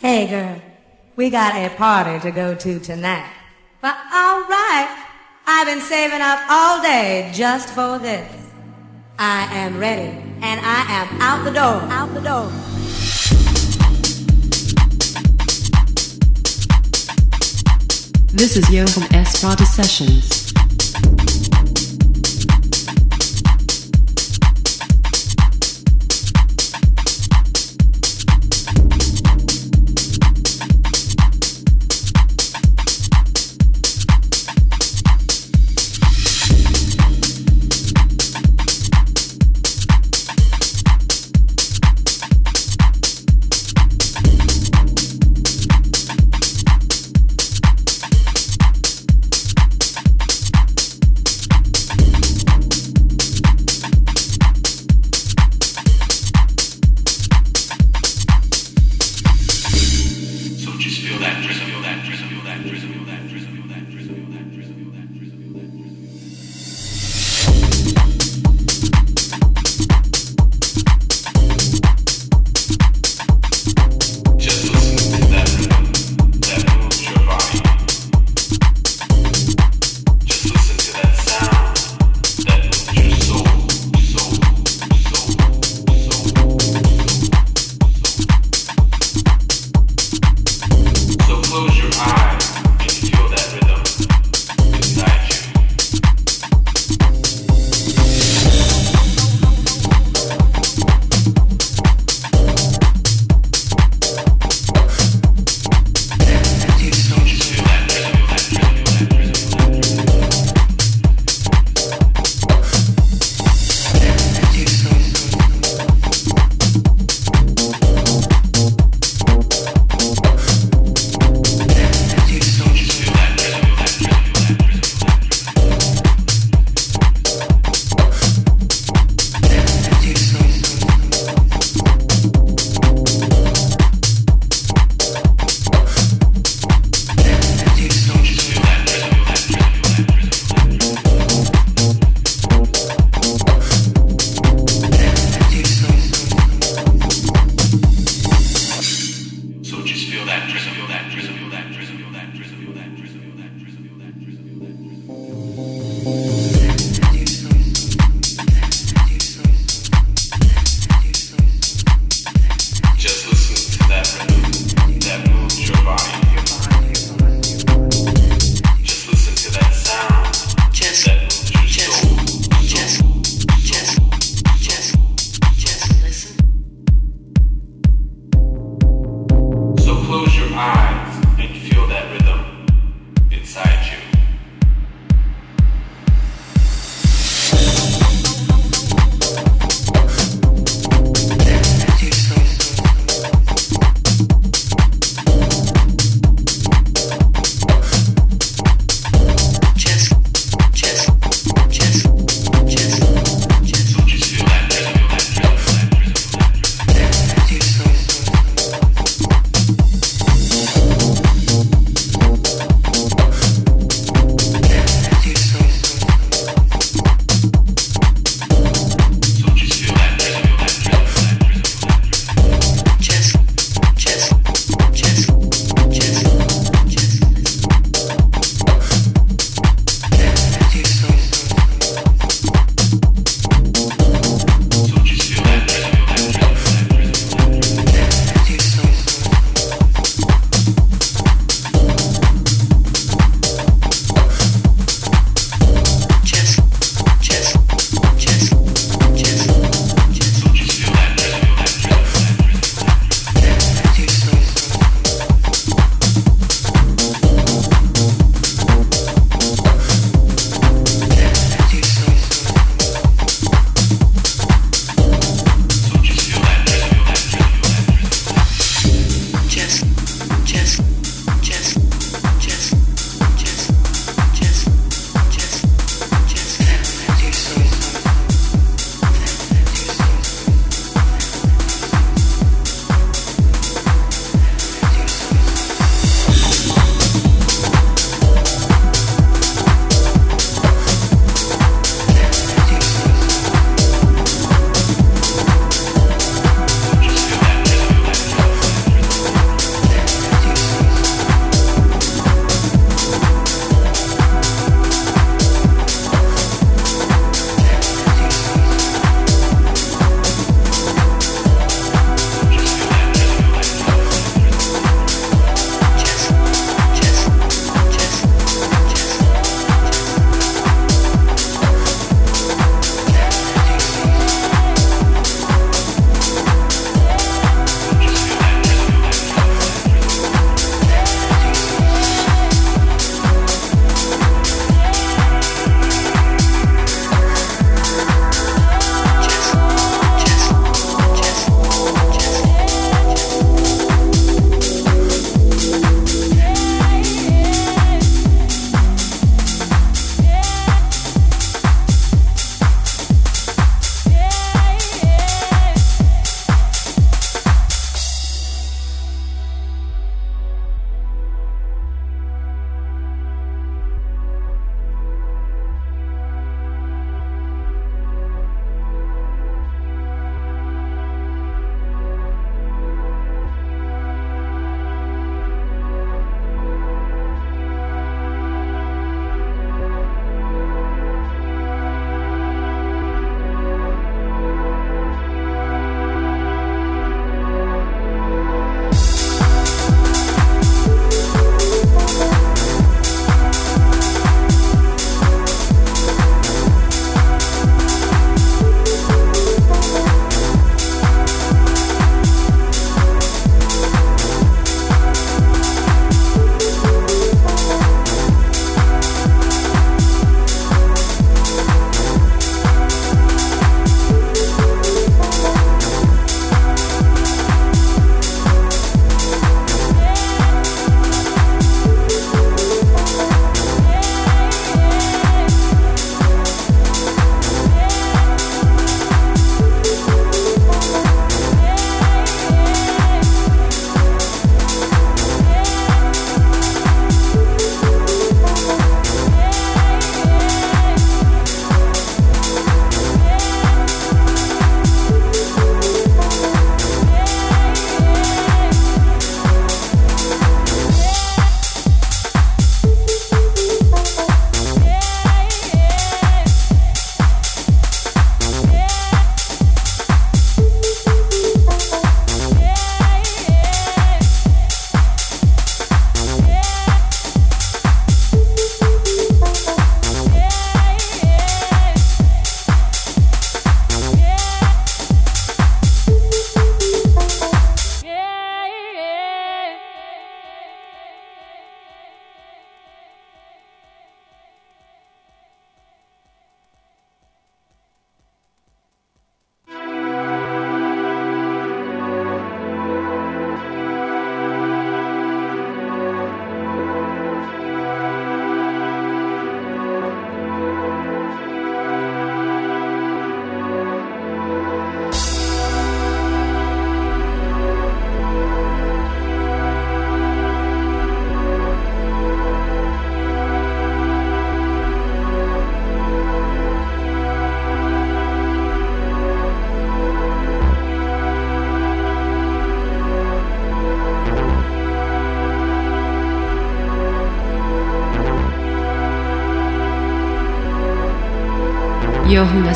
Hey, girl, we got a party to go to tonight. Well, all right. I've been saving up all day just for this. I am ready, and I am out the door, out the door. This is Johan S. Prada Sessions.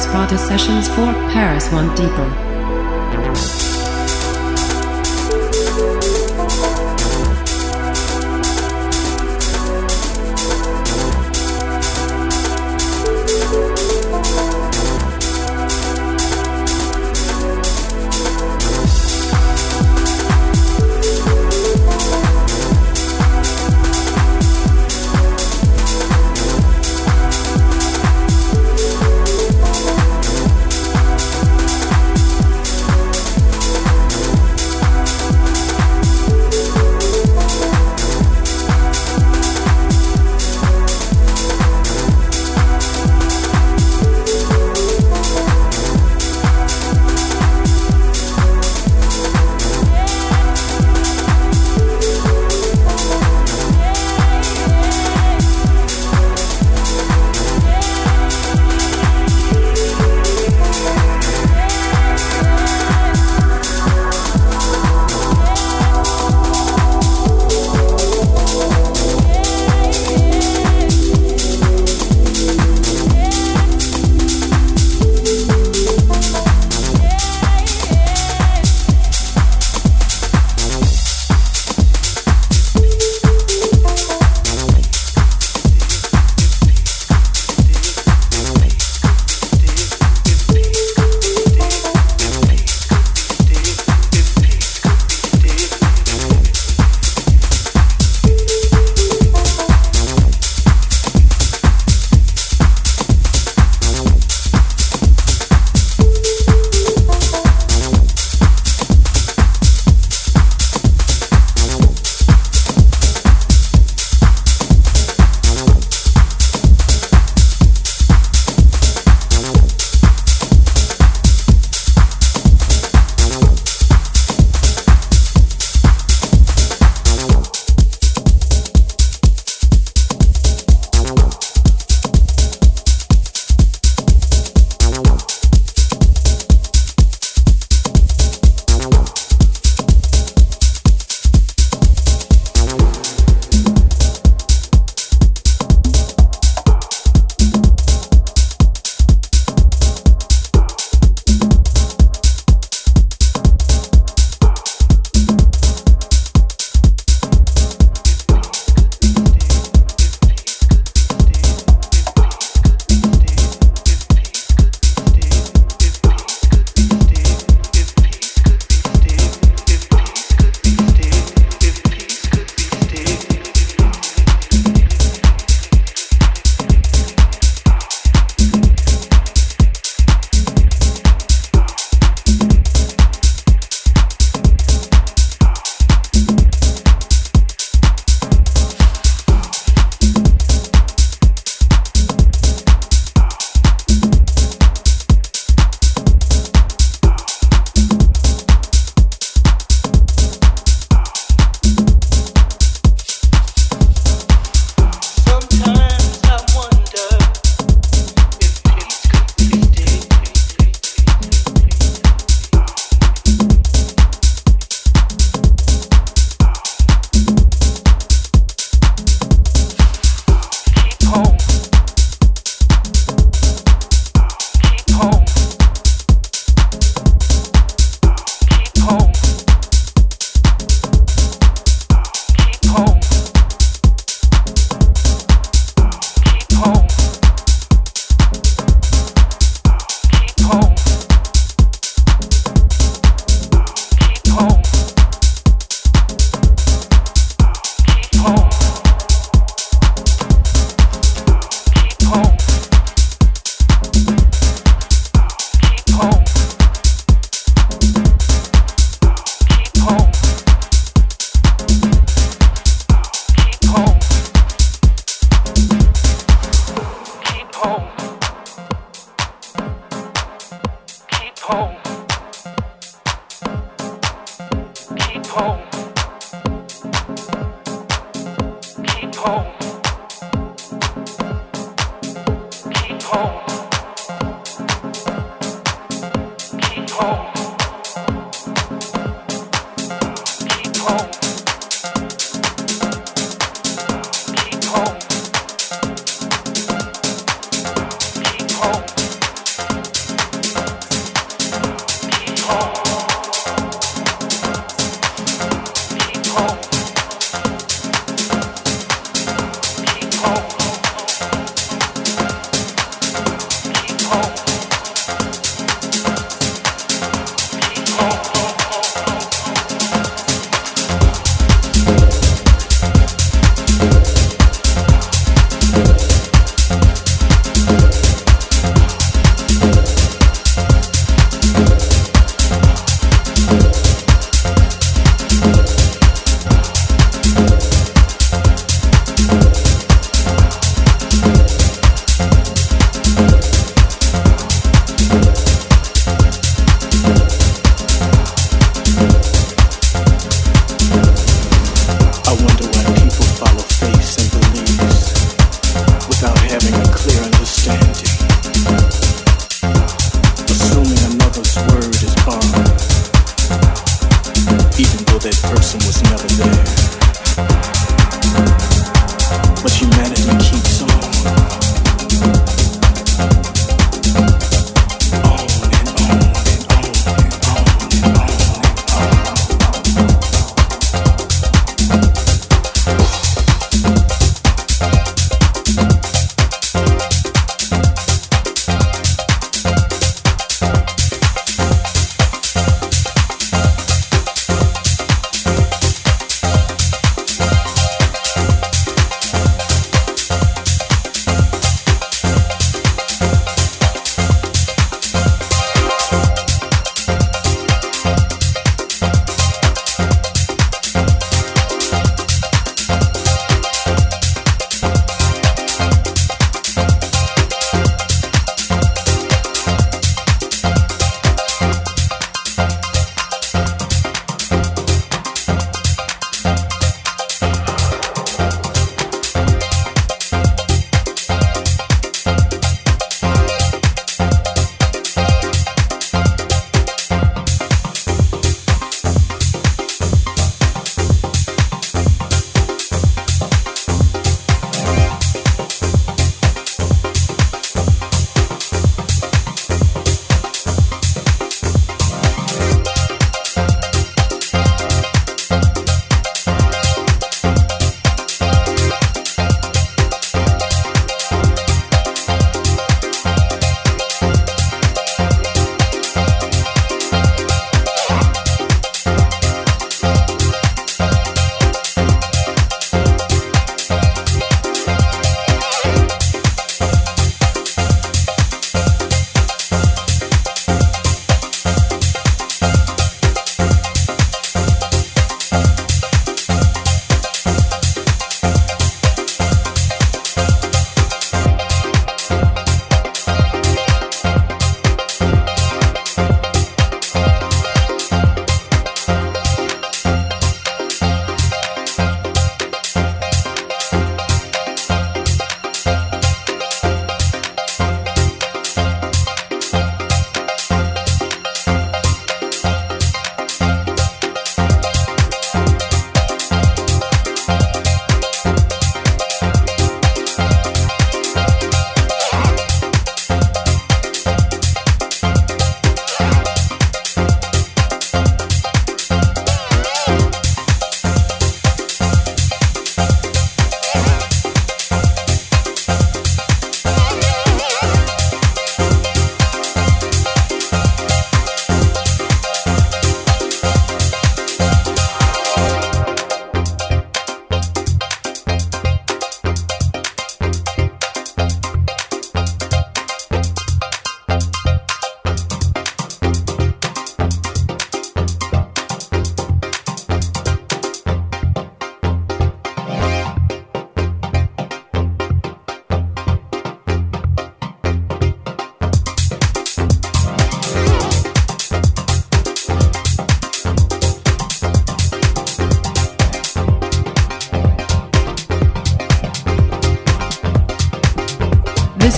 Prada Sessions for Paris 1 Deeper.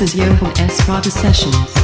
Is Johan S. Prada Sessions.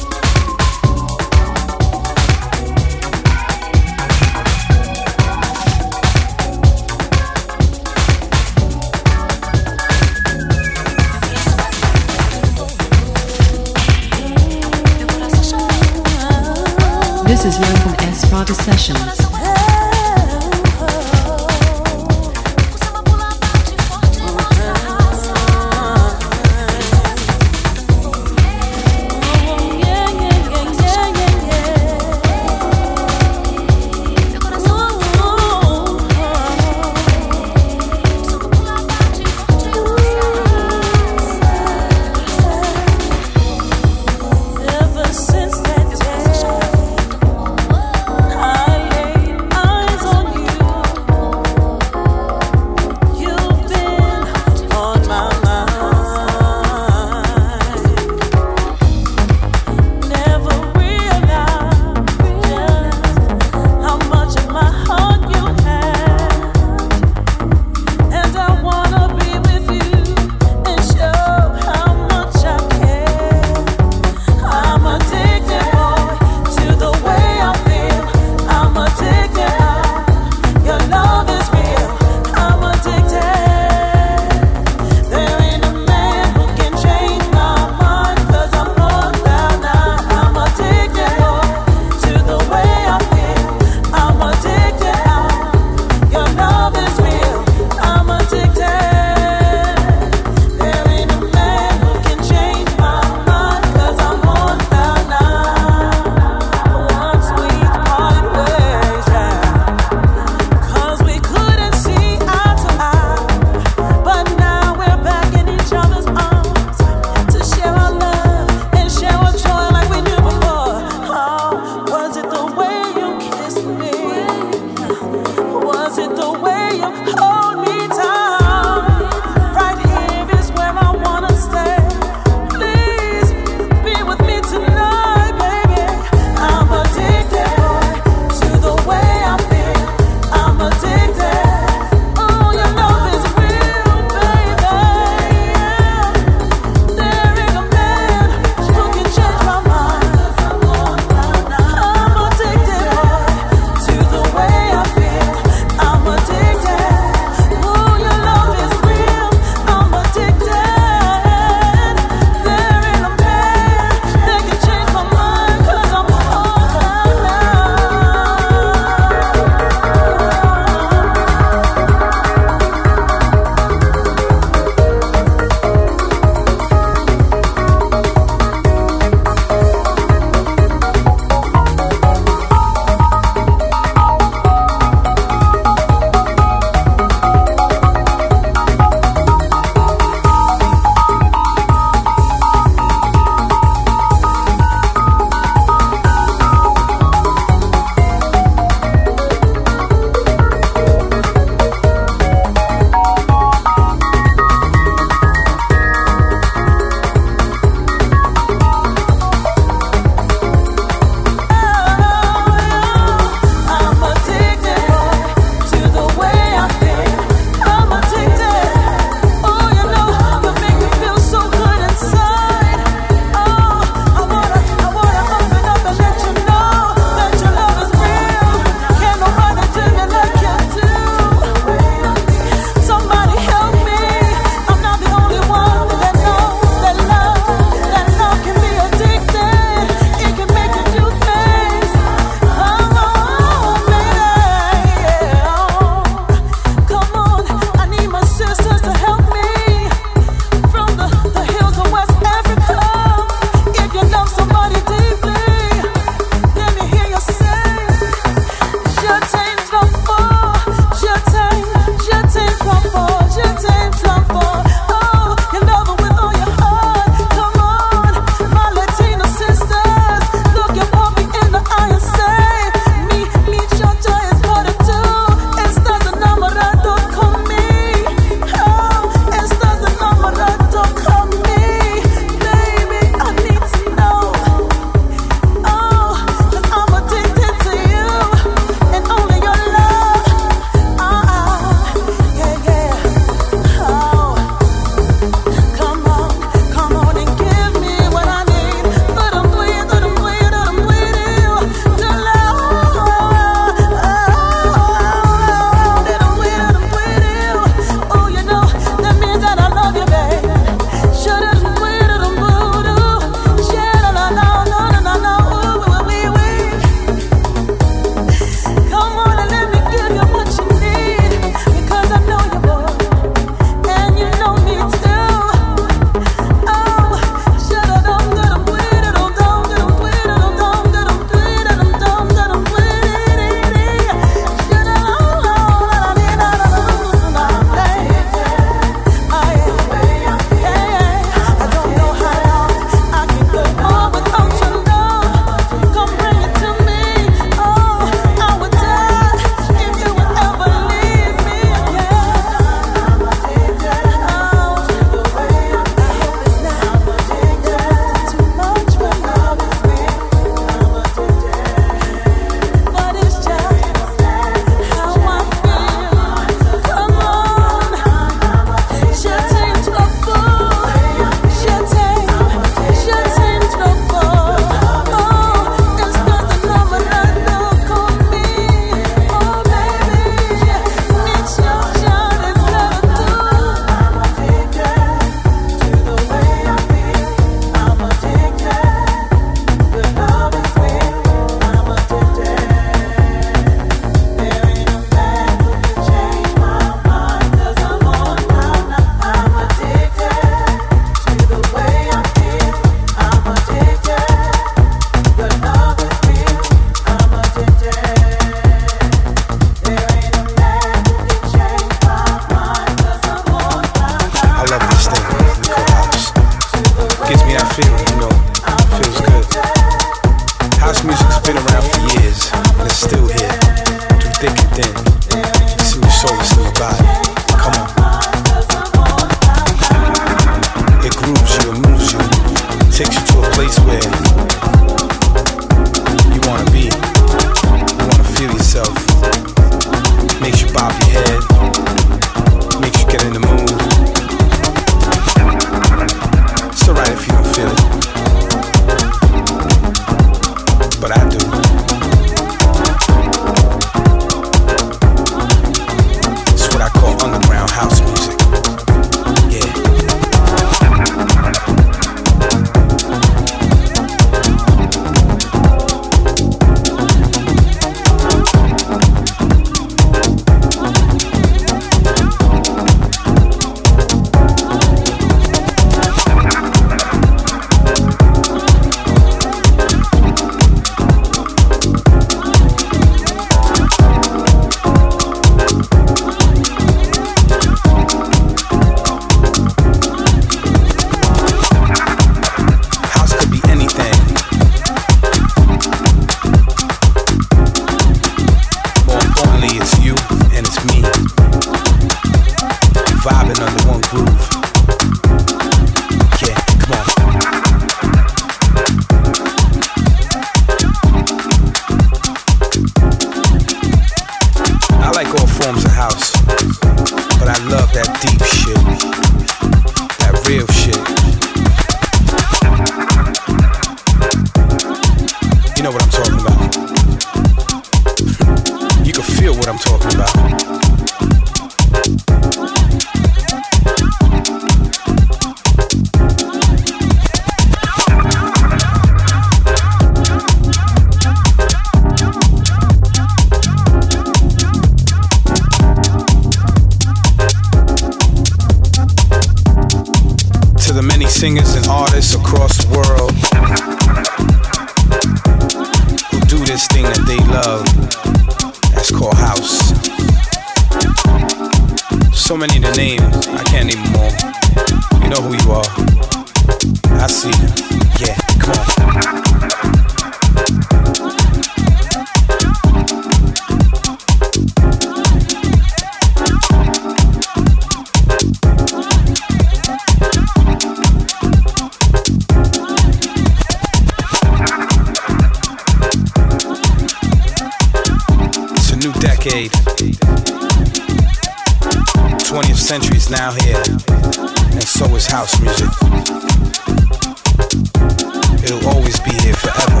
It'll always be here forever.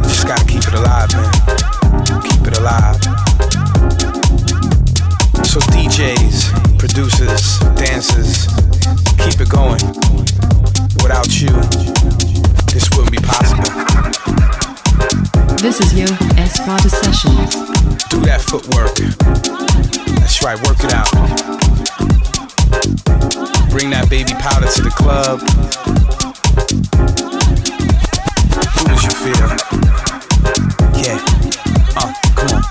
You just gotta keep it alive, man. Keep it alive. So DJs, producers, dancers, keep it going. Without you, this wouldn't be possible. This is Yo Espada Sessions. Do that footwork. That's right, work it out. Bring that baby powder to the club. Who does you feel? Yeah. Uh, come on.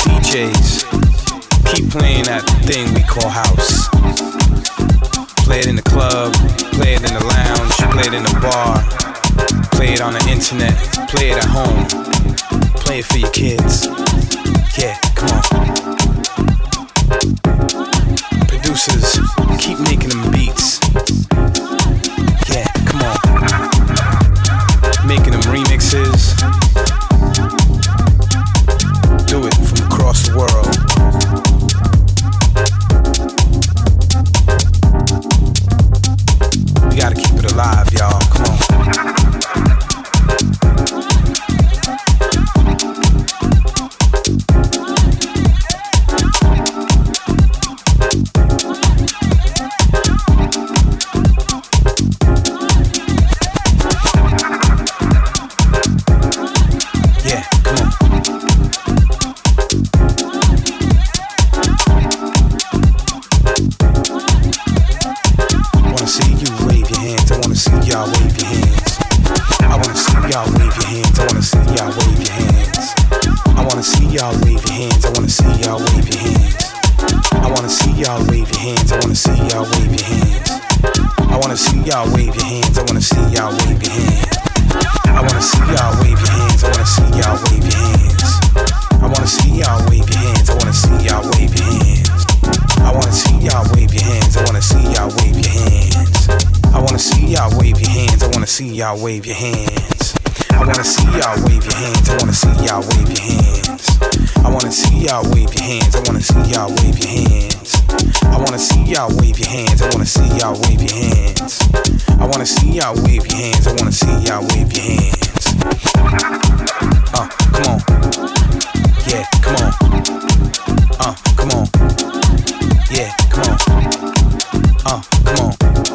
DJs, keep playing that thing we call house. Play it in the club, play it in the lounge, play it in the bar, play it on the internet, play it at home, play it for your kids. I wanna see y'all wave your hands. I wanna see y'all wave your hands. I wanna see y'all wave your hands. I wanna see y'all wave your hands. I wanna see y'all wave your hands. I wanna see y'all wave your hands. I wanna see y'all wave your hands. I wanna see y'all wave your hands. I wanna see y'all wave your hands. I wanna see y'all wave your hands. I wanna see y'all wave your hands. I wanna see y'all wave your hands. I wanna see y'all wave your hands. Y'all wave your hands. I wanna see y'all wave your hands. I wanna see y'all wave your hands. I wanna see y'all wave your hands. I wanna see y'all wave your hands. I wanna see y'all wave your hands. I wanna see y'all wave your hands. I wanna see y'all wave your hands. I wanna see y'all wave your hands. Uh, come on. Yeah, come on. Uh, come on. Yeah, come on. Uh, come on.